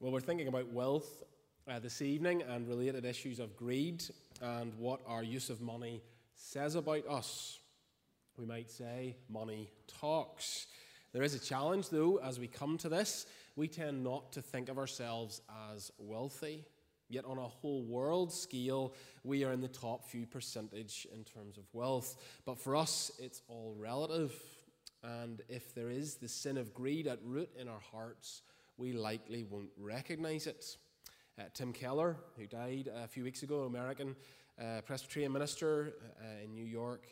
Well, we're thinking about wealth uh, this evening and related issues of greed and what our use of money says about us. We might say money talks. There is a challenge, though, as we come to this. We tend not to think of ourselves as wealthy. Yet, on a whole world scale, we are in the top few percentage in terms of wealth. But for us, it's all relative. And if there is the sin of greed at root in our hearts, we likely won't recognize it. Uh, Tim Keller, who died a few weeks ago, American uh, Presbyterian minister uh, in New York,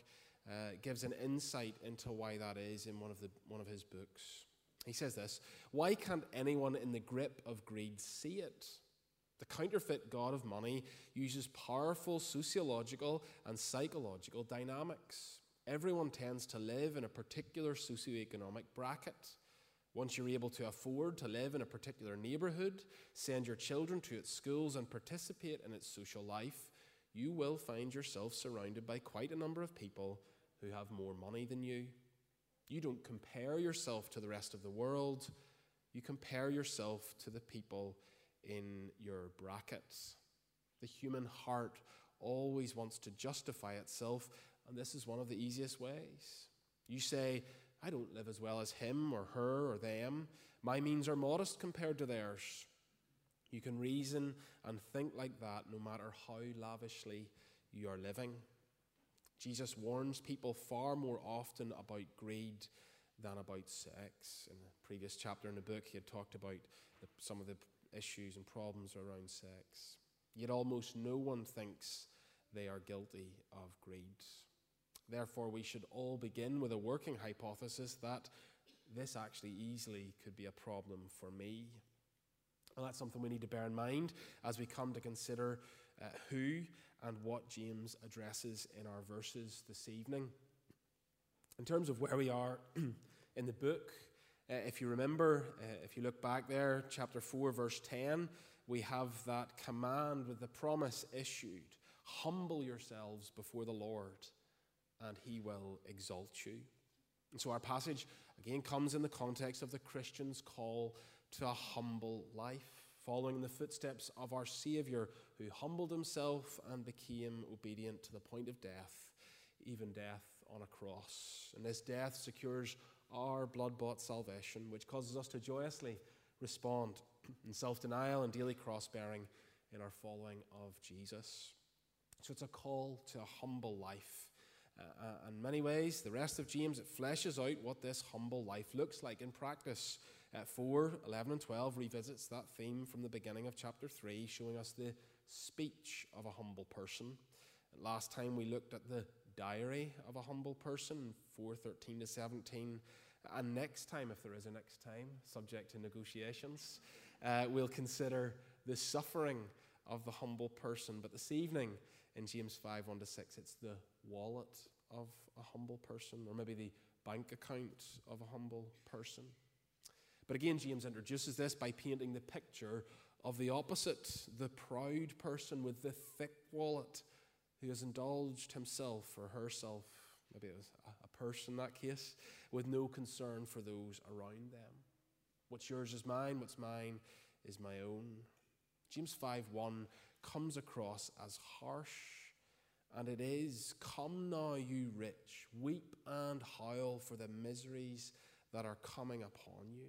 uh, gives an insight into why that is in one of, the, one of his books. He says this Why can't anyone in the grip of greed see it? The counterfeit God of money uses powerful sociological and psychological dynamics. Everyone tends to live in a particular socioeconomic bracket. Once you're able to afford to live in a particular neighborhood, send your children to its schools, and participate in its social life, you will find yourself surrounded by quite a number of people who have more money than you. You don't compare yourself to the rest of the world, you compare yourself to the people in your brackets. The human heart always wants to justify itself, and this is one of the easiest ways. You say, I don't live as well as him or her or them. My means are modest compared to theirs. You can reason and think like that no matter how lavishly you are living. Jesus warns people far more often about greed than about sex. In the previous chapter in the book, he had talked about the, some of the issues and problems around sex. Yet almost no one thinks they are guilty of greed. Therefore, we should all begin with a working hypothesis that this actually easily could be a problem for me. And that's something we need to bear in mind as we come to consider uh, who and what James addresses in our verses this evening. In terms of where we are in the book, uh, if you remember, uh, if you look back there, chapter 4, verse 10, we have that command with the promise issued humble yourselves before the Lord and he will exalt you. And so our passage again comes in the context of the Christian's call to a humble life, following in the footsteps of our Savior, who humbled himself and became obedient to the point of death, even death on a cross. And this death secures our blood bought salvation, which causes us to joyously respond in self denial and daily cross bearing in our following of Jesus. So it's a call to a humble life uh, uh, in many ways, the rest of James, it fleshes out what this humble life looks like in practice. Uh, 4, 11, and 12 revisits that theme from the beginning of chapter 3, showing us the speech of a humble person. Last time we looked at the diary of a humble person, 413 to 17. And next time, if there is a next time, subject to negotiations, uh, we'll consider the suffering of the humble person. But this evening, in James 5 1 to 6, it's the wallet of a humble person, or maybe the bank account of a humble person. But again, James introduces this by painting the picture of the opposite the proud person with the thick wallet who has indulged himself or herself, maybe it was a person in that case, with no concern for those around them. What's yours is mine, what's mine is my own. James 5 1 comes across as harsh and it is, Come now, you rich, weep and howl for the miseries that are coming upon you.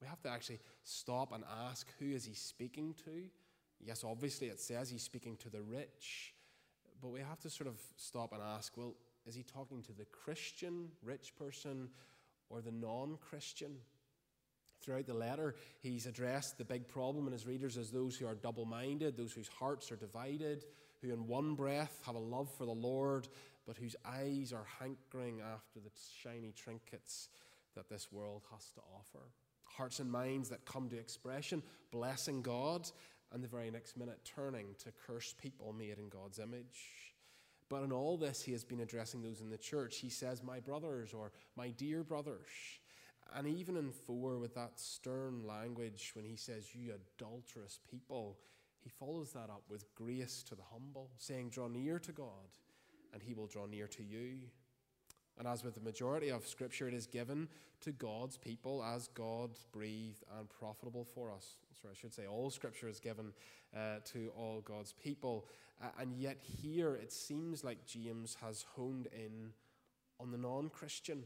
We have to actually stop and ask who is he speaking to? Yes, obviously it says he's speaking to the rich, but we have to sort of stop and ask, well, is he talking to the Christian rich person or the non Christian? Throughout the letter, he's addressed the big problem in his readers as those who are double minded, those whose hearts are divided, who in one breath have a love for the Lord, but whose eyes are hankering after the shiny trinkets that this world has to offer. Hearts and minds that come to expression, blessing God, and the very next minute turning to curse people made in God's image. But in all this, he has been addressing those in the church. He says, My brothers, or my dear brothers. And even in 4, with that stern language, when he says, You adulterous people, he follows that up with grace to the humble, saying, Draw near to God, and he will draw near to you. And as with the majority of Scripture, it is given to God's people as God breathed and profitable for us. So I should say all Scripture is given uh, to all God's people. Uh, and yet, here it seems like James has honed in on the non Christian.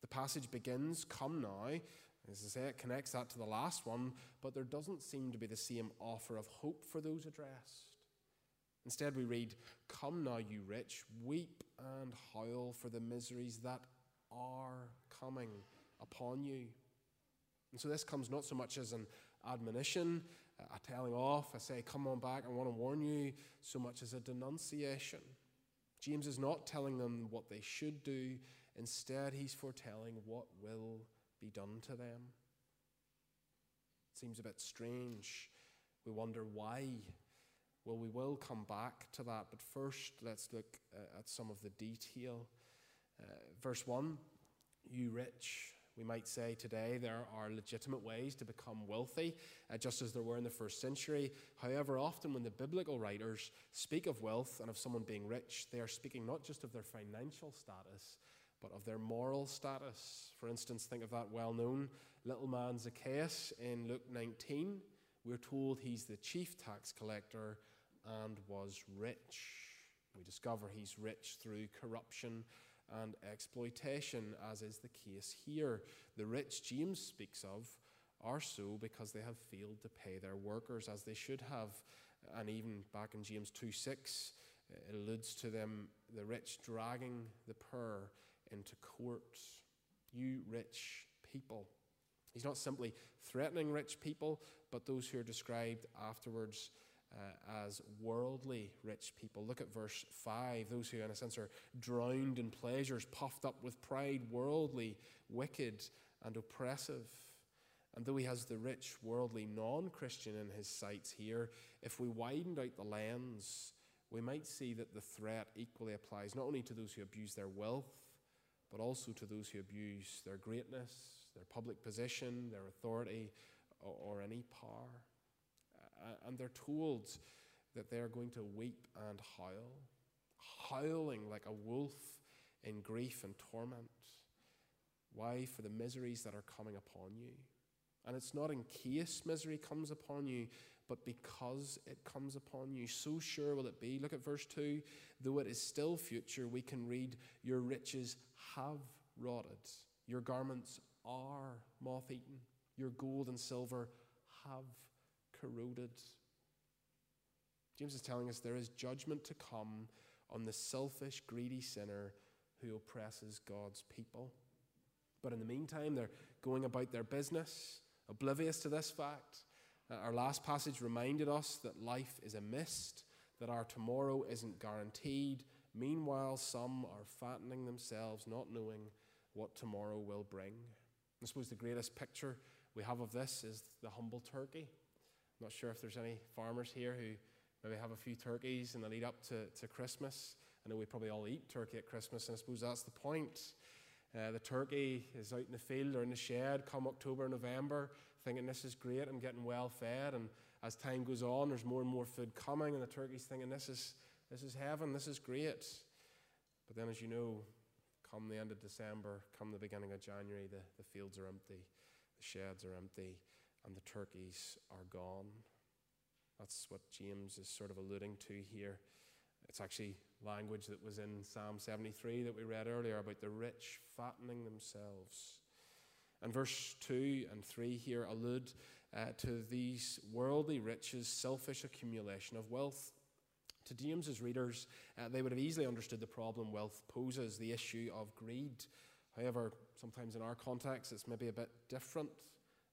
The passage begins, Come now. As I say, it connects that to the last one, but there doesn't seem to be the same offer of hope for those addressed. Instead, we read, Come now, you rich, weep and howl for the miseries that are coming upon you. And so this comes not so much as an admonition, a telling off, I say, Come on back, I want to warn you, so much as a denunciation. James is not telling them what they should do, instead, he's foretelling what will be done to them. It seems a bit strange. We wonder why well, we will come back to that, but first let's look uh, at some of the detail. Uh, verse 1 You rich, we might say today there are legitimate ways to become wealthy, uh, just as there were in the first century. However, often when the biblical writers speak of wealth and of someone being rich, they are speaking not just of their financial status, but of their moral status. For instance, think of that well known little man Zacchaeus in Luke 19. We're told he's the chief tax collector and was rich. We discover he's rich through corruption and exploitation, as is the case here. The rich James speaks of are so because they have failed to pay their workers as they should have. And even back in James 2 6, it alludes to them, the rich dragging the poor into court. You rich people. He's not simply threatening rich people, but those who are described afterwards uh, as worldly rich people. Look at verse 5. Those who, in a sense, are drowned in pleasures, puffed up with pride, worldly, wicked, and oppressive. And though he has the rich, worldly, non Christian in his sights here, if we widened out the lens, we might see that the threat equally applies not only to those who abuse their wealth, but also to those who abuse their greatness, their public position, their authority, or, any power and they're told that they are going to weep and howl, howling like a wolf in grief and torment. Why? For the miseries that are coming upon you. And it's not in case misery comes upon you, but because it comes upon you. So sure will it be. Look at verse 2. Though it is still future, we can read, Your riches have rotted, your garments are moth eaten, your gold and silver have corroded. James is telling us there is judgment to come on the selfish, greedy sinner who oppresses God's people. But in the meantime, they're going about their business, oblivious to this fact. Uh, our last passage reminded us that life is a mist, that our tomorrow isn't guaranteed. Meanwhile, some are fattening themselves, not knowing what tomorrow will bring. I suppose the greatest picture we have of this is the humble turkey. I'm not sure if there's any farmers here who maybe have a few turkeys in the lead up to, to Christmas. I know we probably all eat turkey at Christmas, and I suppose that's the point. Uh, the turkey is out in the field or in the shed come October, November, thinking this is great, I'm getting well fed. And as time goes on, there's more and more food coming, and the turkey's thinking this is, this is heaven, this is great. But then, as you know, come the end of December, come the beginning of January, the, the fields are empty, the sheds are empty, and the turkeys are gone. That's what James is sort of alluding to here. It's actually language that was in Psalm 73 that we read earlier about the rich fattening themselves. And verse 2 and 3 here allude uh, to these worldly riches, selfish accumulation of wealth. To James's readers, uh, they would have easily understood the problem wealth poses, the issue of greed. However, sometimes in our context, it's maybe a bit different.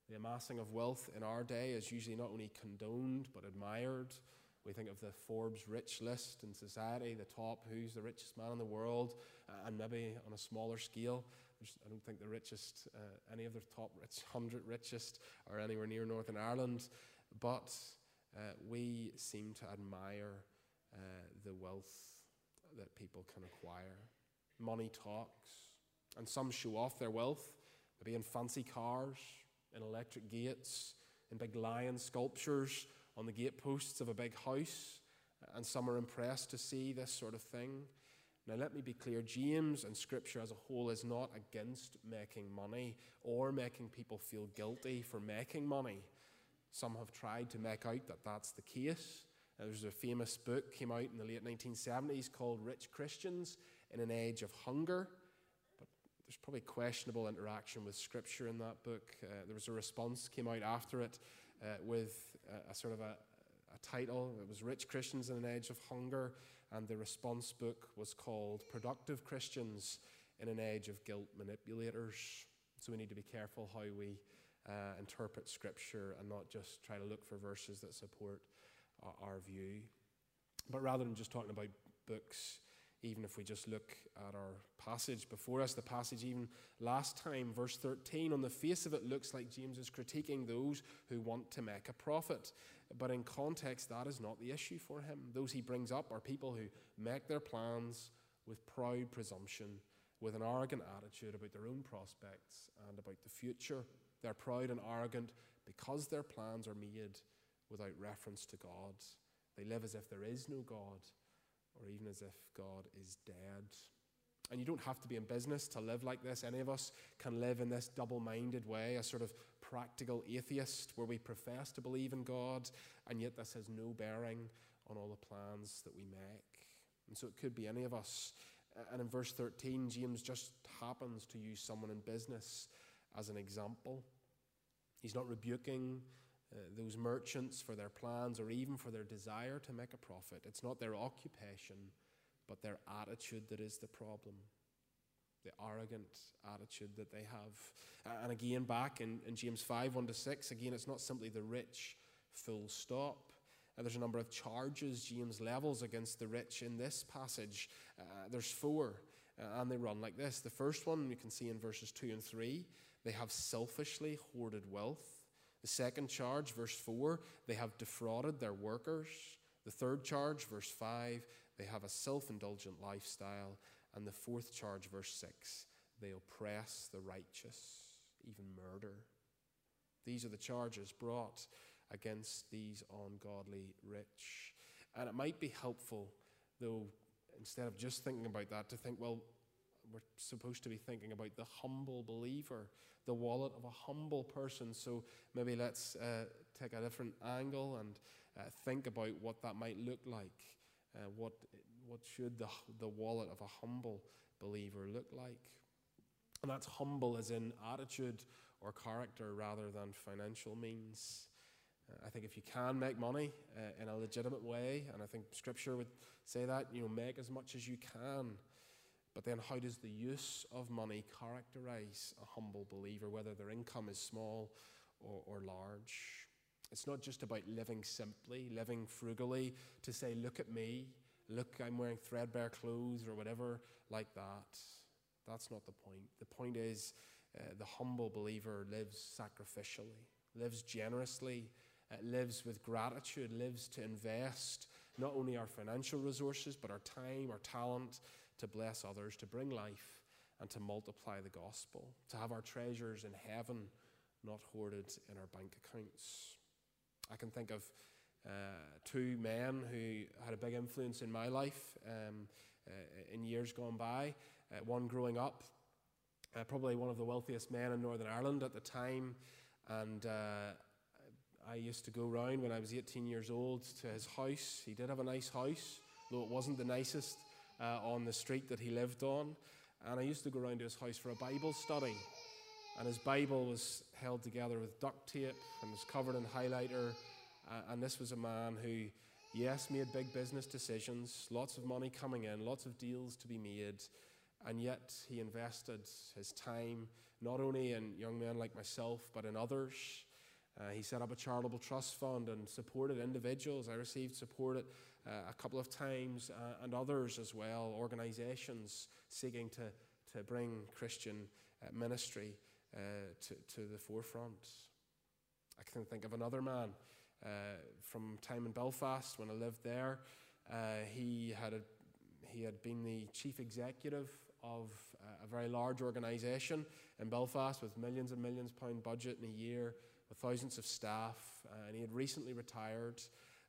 The amassing of wealth in our day is usually not only condoned but admired. We think of the Forbes rich list in society, the top who's the richest man in the world, uh, and maybe on a smaller scale. I don't think the richest, uh, any of the top rich, 100 richest, are anywhere near Northern Ireland, but uh, we seem to admire uh, the wealth that people can acquire. Money talks, and some show off their wealth, maybe in fancy cars, in electric gates, in big lion sculptures on the gateposts of a big house, and some are impressed to see this sort of thing. Now, let me be clear James and Scripture as a whole is not against making money or making people feel guilty for making money. Some have tried to make out that that's the case. There's a famous book came out in the late 1970s called Rich Christians in an Age of Hunger. But there's probably questionable interaction with Scripture in that book. Uh, there was a response came out after it uh, with a, a, sort of a, a title. It was Rich Christians in an Age of Hunger and the response book was called Productive Christians in an Age of Guilt Manipulators. So we need to be careful how we uh, interpret Scripture and not just try to look for verses that support our, our view. But rather than just talking about books, even if we just look at our passage before us, the passage even last time, verse 13, on the face of it looks like James is critiquing those who want to make a profit. But in context, that is not the issue for him. Those he brings up are people who make their plans with proud presumption, with an arrogant attitude about their own prospects and about the future. They're proud and arrogant because their plans are made without reference to God. They live as if there is no God, or even as if God is dead. And you don't have to be in business to live like this. Any of us can live in this double minded way, a sort of practical atheist where we profess to believe in God, and yet this has no bearing on all the plans that we make. And so it could be any of us. And in verse 13, James just happens to use someone in business as an example. He's not rebuking those merchants for their plans or even for their desire to make a profit. It's not their occupation, but their attitude that is the problem the arrogant attitude that they have. And again, back in, in James 5 1 to 6, again, it's not simply the rich, full stop. Uh, there's a number of charges James levels against the rich in this passage. Uh, there's four, uh, and they run like this. The first one you can see in verses 2 and 3 they have selfishly hoarded wealth. The second charge, verse 4, they have defrauded their workers. The third charge, verse 5, they have a self indulgent lifestyle. And the fourth charge, verse 6 they oppress the righteous, even murder. These are the charges brought against these ungodly rich. And it might be helpful, though, instead of just thinking about that, to think, well, we're supposed to be thinking about the humble believer, the wallet of a humble person. So maybe let's uh, take a different angle and uh, think about what that might look like. Uh, what what should the, the wallet of a humble believer look like? And that's humble as in attitude or character rather than financial means. Uh, I think if you can make money uh, in a legitimate way, and I think Scripture would say that, you know, make as much as you can. But then, how does the use of money characterize a humble believer, whether their income is small or, or large? It's not just about living simply, living frugally, to say, look at me, look, I'm wearing threadbare clothes or whatever like that. That's not the point. The point is uh, the humble believer lives sacrificially, lives generously, uh, lives with gratitude, lives to invest not only our financial resources, but our time, our talent to bless others, to bring life, and to multiply the gospel, to have our treasures in heaven, not hoarded in our bank accounts. I can think of uh, two men who had a big influence in my life um, uh, in years gone by. Uh, one growing up, uh, probably one of the wealthiest men in Northern Ireland at the time, and uh, I used to go round when I was 18 years old to his house. He did have a nice house, though it wasn't the nicest uh, on the street that he lived on. And I used to go round to his house for a Bible study. And his Bible was held together with duct tape and was covered in highlighter uh, and this was a man who, yes, made big business decisions, lots of money coming in, lots of deals to be made, and yet he invested his time not only in young men like myself, but in others. Uh, he set up a charitable trust fund and supported individuals. I received support uh, a couple of times, uh, and others as well, organizations seeking to, to bring Christian uh, ministry uh, to, to the forefront. I can think of another man uh, from time in Belfast when I lived there. He, had a, he had been the chief executive of a very large organisation in Belfast with millions and millions pound budget in a year, with thousands of staff, and he had recently retired.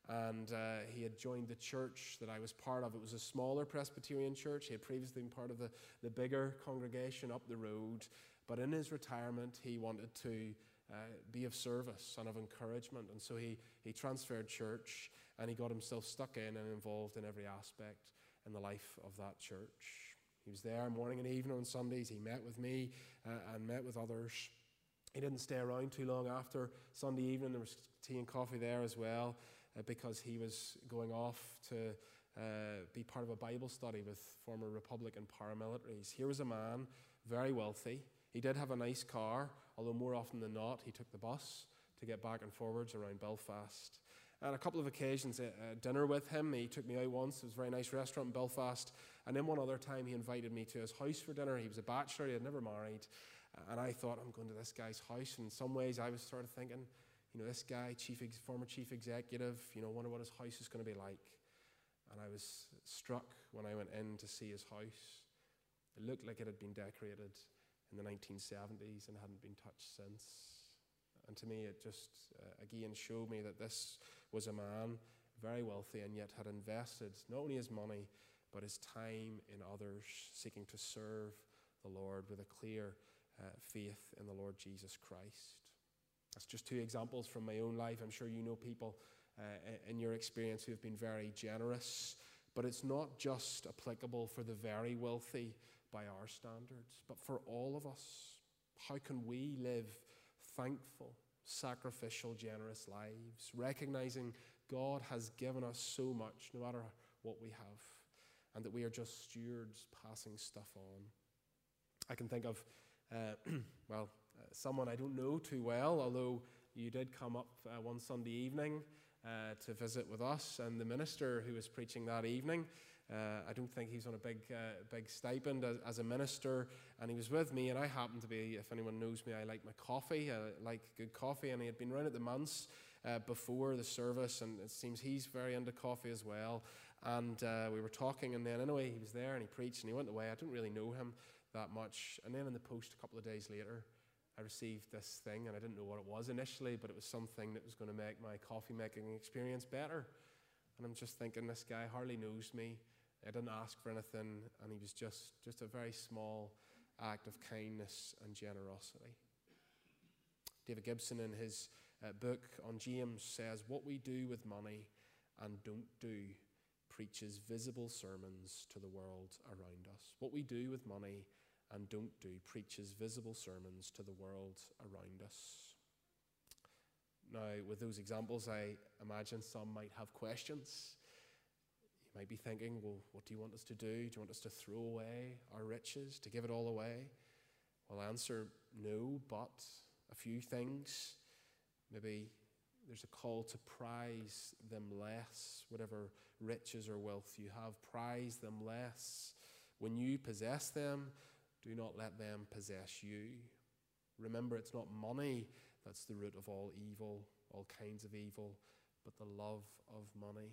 And uh, he had joined the church that I was part of. It was a smaller Presbyterian church. He had previously been part of the, the bigger congregation up the road, but in his retirement, he wanted to uh, be of service and of encouragement. And so he, he transferred church and he got himself stuck in and involved in every aspect in the life of that church. He was there morning and evening on Sundays. He met with me uh, and met with others. He didn't stay around too long after Sunday evening. There was tea and coffee there as well because he was going off to uh, be part of a Bible study with former Republican paramilitaries. Here was a man, very wealthy. He did have a nice car, although more often than not, he took the bus to get back and forwards around Belfast. And a couple of occasions, uh, uh, dinner with him. He took me out once. It was a very nice restaurant in Belfast. And then one other time, he invited me to his house for dinner. He was a bachelor, he had never married. And I thought, I'm going to this guy's house. And in some ways, I was sort of thinking, you know, this guy, chief former chief executive, you know, wonder what his house is going to be like. And I was struck when I went in to see his house. It looked like it had been decorated in the 1970s and hadn't been touched since. And to me, it just uh, again showed me that this was a man very wealthy and yet had invested not only his money, but his time in others, seeking to serve the Lord with a clear uh, faith in the Lord Jesus Christ. That's just two examples from my own life. I'm sure you know people uh, in your experience who have been very generous, but it's not just applicable for the very wealthy by our standards, but for all of us. How can we live thankful, sacrificial, generous lives, recognizing God has given us so much, no matter what we have, and that we are just stewards passing stuff on? I can think of, uh, well, someone I don't know too well, although you did come up uh, one Sunday evening uh, to visit with us, and the minister who was preaching that evening. Uh, I don't think he's on a big, uh, big stipend as, as, a minister, and he was with me. And I happen to be, if anyone knows me, I like my coffee. I like good coffee, and he had been round at the manse before the service, and it seems he's very into coffee as well. And we were talking, and then anyway, he was there and he preached, and he went away. I didn't really know him that much. And then in the post, a couple of days later, I received this thing, and I didn't know what it was initially, but it was something that was going to make my coffee making experience better. And I'm just thinking, this guy hardly knows me. I didn't ask for anything, and he was just, just a very small act of kindness and generosity. David Gibson, in his uh, book on James, says, What we do with money and don't do preaches visible sermons to the world around us. What we do with money and don't do preaches visible sermons to the world around us. Now, with those examples, I imagine some might have questions. You might be thinking, well, what do you want us to do? Do you want us to throw away our riches, to give it all away? Well, answer no, but a few things. Maybe there's a call to prize them less, whatever riches or wealth you have, prize them less. When you possess them, do not let them possess you. Remember, it's not money that's the root of all evil, all kinds of evil, but the love of money.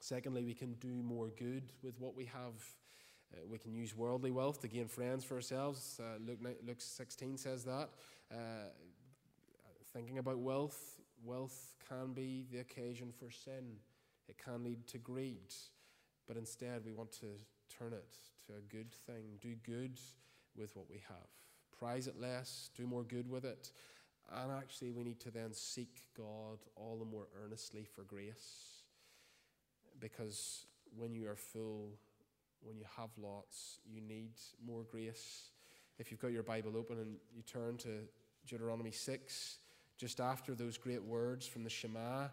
Secondly, we can do more good with what we have. Uh, we can use worldly wealth to gain friends for ourselves. Uh, Luke, Luke 16 says that. Uh, thinking about wealth, wealth can be the occasion for sin, it can lead to greed. But instead, we want to turn it to a good thing. Do good with what we have. Prize it less, do more good with it. And actually, we need to then seek God all the more earnestly for grace. Because when you are full, when you have lots, you need more grace. If you've got your Bible open and you turn to Deuteronomy 6, just after those great words from the Shema,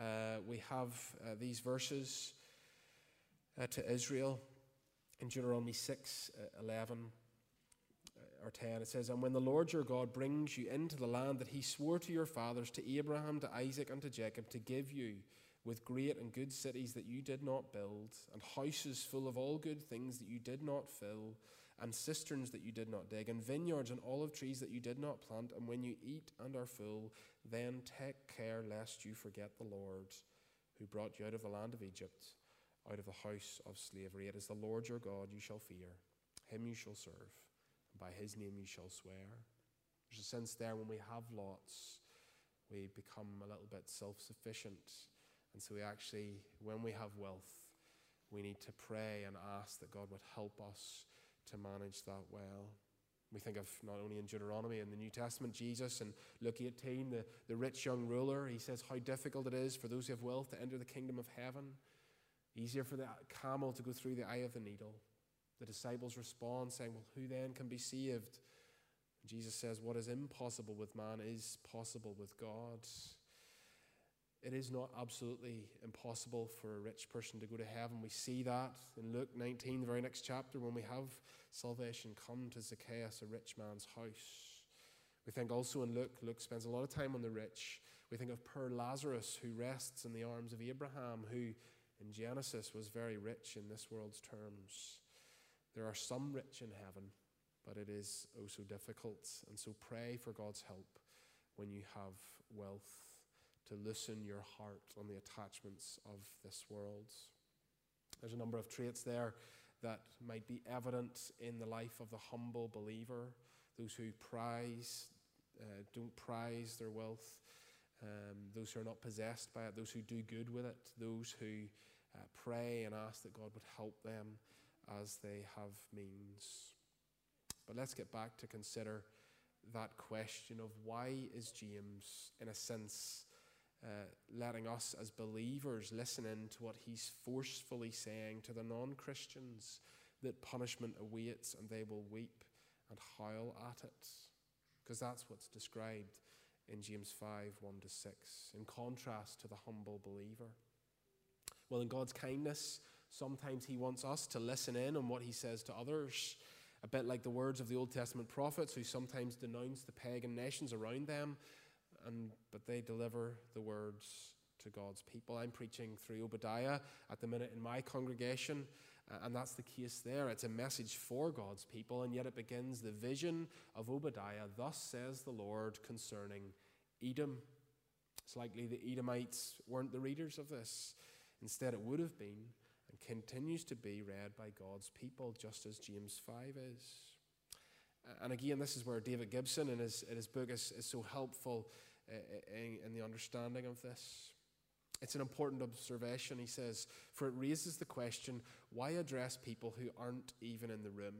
uh, we have uh, these verses uh, to Israel in Deuteronomy 6 uh, 11 uh, or 10, it says, And when the Lord your God brings you into the land that he swore to your fathers, to Abraham, to Isaac, and to Jacob, to give you with great and good cities that you did not build, and houses full of all good things that you did not fill, and cisterns that you did not dig, and vineyards and olive trees that you did not plant, and when you eat and are full, then take care lest you forget the Lord who brought you out of the land of Egypt out of the house of slavery. It is the Lord your God you shall fear, him you shall serve, and by his name you shall swear. There's a sense there when we have lots, we become a little bit self sufficient And so we actually, when we have wealth, we need to pray and ask that God would help us to manage that well. We think of not only in Deuteronomy in the New Testament, Jesus and Luke 18, the, the rich young ruler, he says how difficult it is for those who have wealth to enter the kingdom of heaven. Easier for the camel to go through the eye of the needle. The disciples respond, saying, Well, who then can be saved? Jesus says, What is impossible with man is possible with God. It is not absolutely impossible for a rich person to go to heaven. We see that in Luke 19, the very next chapter, when we have salvation come to Zacchaeus, a rich man's house. We think also in Luke, Luke spends a lot of time on the rich. We think of poor Lazarus, who rests in the arms of Abraham, who in Genesis was very rich in this world's terms. There are some rich in heaven, but it is oh so difficult. And so pray for God's help when you have wealth to loosen your heart on the attachments of this world. There's a number of traits there that might be evident in the life of the humble believer, those who prize, uh, don't prize their wealth, um, those who are not possessed by it, those who do good with it, those who uh, pray and ask that God would help them as they have means. But let's get back to consider that question of why is James, in a sense, uh, letting us as believers listen in to what he's forcefully saying to the non Christians that punishment awaits and they will weep and howl at it. Because that's what's described in James 5 1 to 6, in contrast to the humble believer. Well, in God's kindness, sometimes He wants us to listen in on what He says to others, a bit like the words of the Old Testament prophets who sometimes denounce the pagan nations around them, and, but they deliver the words to God's people. I'm preaching through Obadiah at the minute in my congregation, and that's the case there. It's a message for God's people, and yet it begins the vision of Obadiah. Thus says the Lord concerning Edom. It's likely the Edomites weren't the readers of this. Instead, it would have been and continues to be read by God's people, just as James 5 is. And again, this is where David Gibson in his, in his book is, is so helpful uh, uh, in, in the understanding of this. It's an important observation, he says, for it raises the question why address people who aren't even in the room?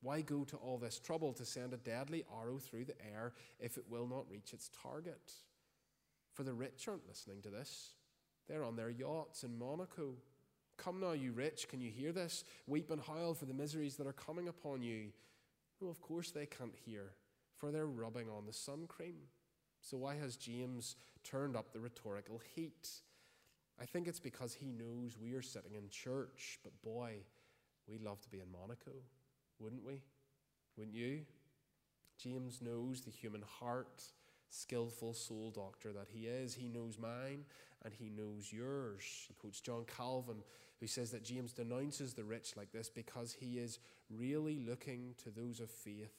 Why go to all this trouble to send a deadly arrow through the air if it will not reach its target? For the rich aren't listening to this. They're on their yachts in Monaco. Come now, you rich, can you hear this? Weep and howl for the miseries that are coming upon you. No, of course they can't hear, for they're rubbing on the sun cream. So, why has James turned up the rhetorical heat? I think it's because he knows we are sitting in church, but boy, we'd love to be in Monaco, wouldn't we? Wouldn't you? James knows the human heart, skillful soul doctor that he is. He knows mine and he knows yours. He quotes John Calvin, who says that James denounces the rich like this because he is really looking to those of faith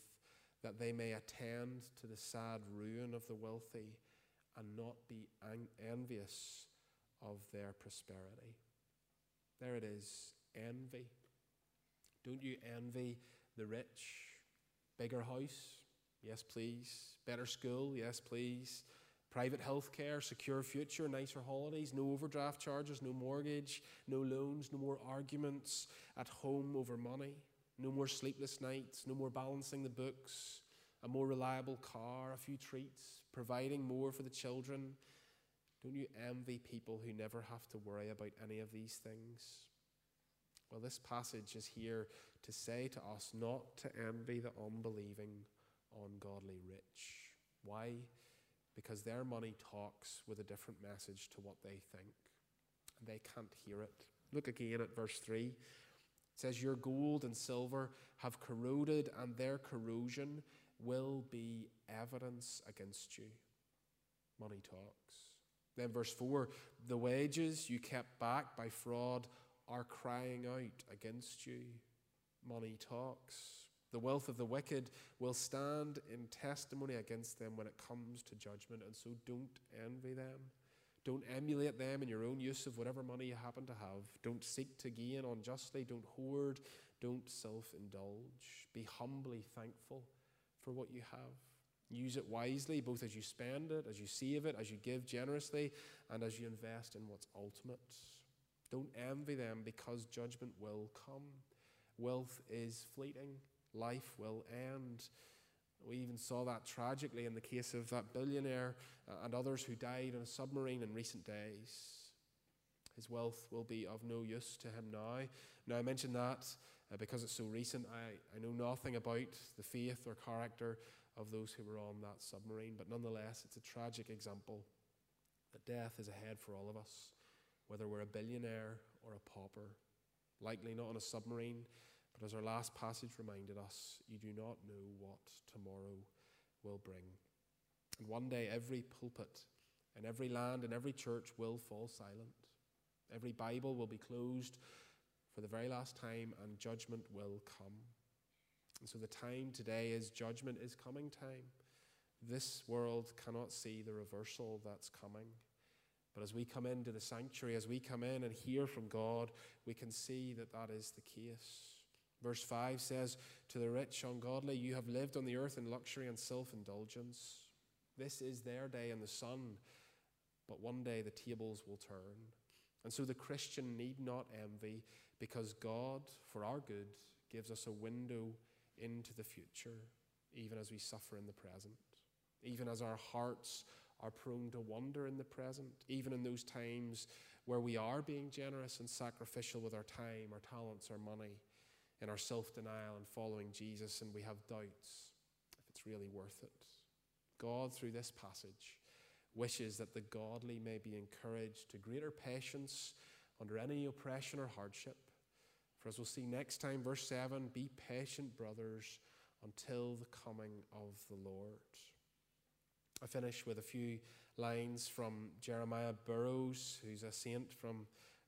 that they may attend to the sad ruin of the wealthy and not be envious of their prosperity. There it is envy. Don't you envy the rich? Bigger house? Yes, please. Better school? Yes, please. Private health care, secure future, nicer holidays, no overdraft charges, no mortgage, no loans, no more arguments at home over money. No more sleepless nights, no more balancing the books, a more reliable car, a few treats, providing more for the children. Don't you envy people who never have to worry about any of these things? Well, this passage is here to say to us not to envy the unbelieving, ungodly rich. Why? Because their money talks with a different message to what they think, and they can't hear it. Look again at verse 3. It says, Your gold and silver have corroded, and their corrosion will be evidence against you. Money talks. Then, verse 4 the wages you kept back by fraud are crying out against you. Money talks. The wealth of the wicked will stand in testimony against them when it comes to judgment, and so don't envy them. Don't emulate them in your own use of whatever money you happen to have. Don't seek to gain unjustly. Don't hoard. Don't self indulge. Be humbly thankful for what you have. Use it wisely, both as you spend it, as you save it, as you give generously, and as you invest in what's ultimate. Don't envy them because judgment will come. Wealth is fleeting, life will end. We even saw that tragically in the case of that billionaire uh, and others who died in a submarine in recent days. His wealth will be of no use to him now. Now, I mention that uh, because it's so recent. I, I know nothing about the faith or character of those who were on that submarine, but nonetheless, it's a tragic example that death is ahead for all of us, whether we're a billionaire or a pauper. Likely not on a submarine, but as our last passage reminded us, you do not know what tomorrow will bring. And one day, every pulpit in every land and every church will fall silent. Every Bible will be closed for the very last time, and judgment will come. And so the time today is judgment is coming time. This world cannot see the reversal that's coming. But as we come into the sanctuary, as we come in and hear from God, we can see that that is the case. Verse 5 says, To the rich, ungodly, you have lived on the earth in luxury and self indulgence. This is their day in the sun, but one day the tables will turn. And so the Christian need not envy because God, for our good, gives us a window into the future, even as we suffer in the present, even as our hearts are prone to wander in the present, even in those times where we are being generous and sacrificial with our time, our talents, our money, in our self denial and following Jesus, and we have doubts if it's really worth it. God, through this passage, wishes that the godly may be encouraged to greater patience under any oppression or hardship. For as we'll see next time, verse 7 be patient, brothers, until the coming of the Lord. I finish with a few lines from Jeremiah Burroughs, who's a saint from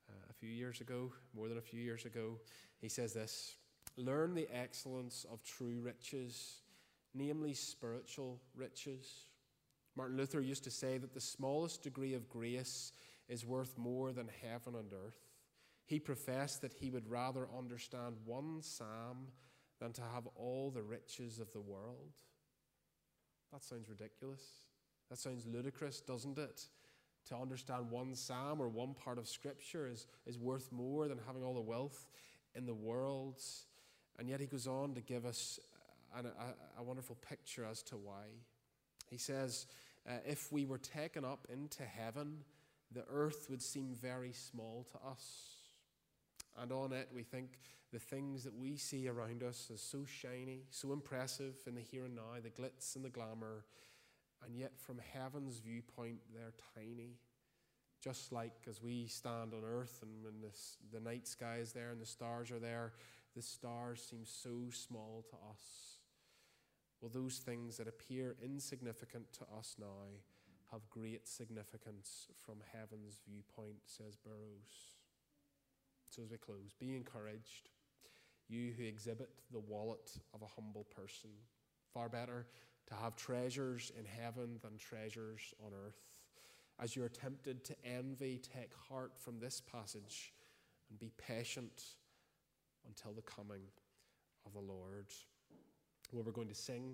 uh, a few years ago, more than a few years ago. He says this Learn the excellence of true riches, namely spiritual riches Martin Luther used to say that the smallest degree of grace is worth more than heaven and earth. He professed that he would rather understand one psalm than to have all the riches of the world. That sounds ridiculous. That sounds ludicrous, doesn't it? To understand one psalm or one part of Scripture is, is worth more than having all the wealth in the world. And yet he goes on to give us a, a, a wonderful picture as to why. He says, uh, if we were taken up into heaven, the earth would seem very small to us. And on it, we think the things that we see around us as so shiny, so impressive in the here and now, the glitz and the glamour. And yet, from heaven's viewpoint, they're tiny. Just like as we stand on earth and when this, the night sky is there and the stars are there, the stars seem so small to us. Well, those things that appear insignificant to us now have great significance from heaven's viewpoint, says Burroughs. So, as we close, be encouraged, you who exhibit the wallet of a humble person. Far better to have treasures in heaven than treasures on earth. As you're tempted to envy, take heart from this passage and be patient until the coming of the Lord. Well, we're going to sing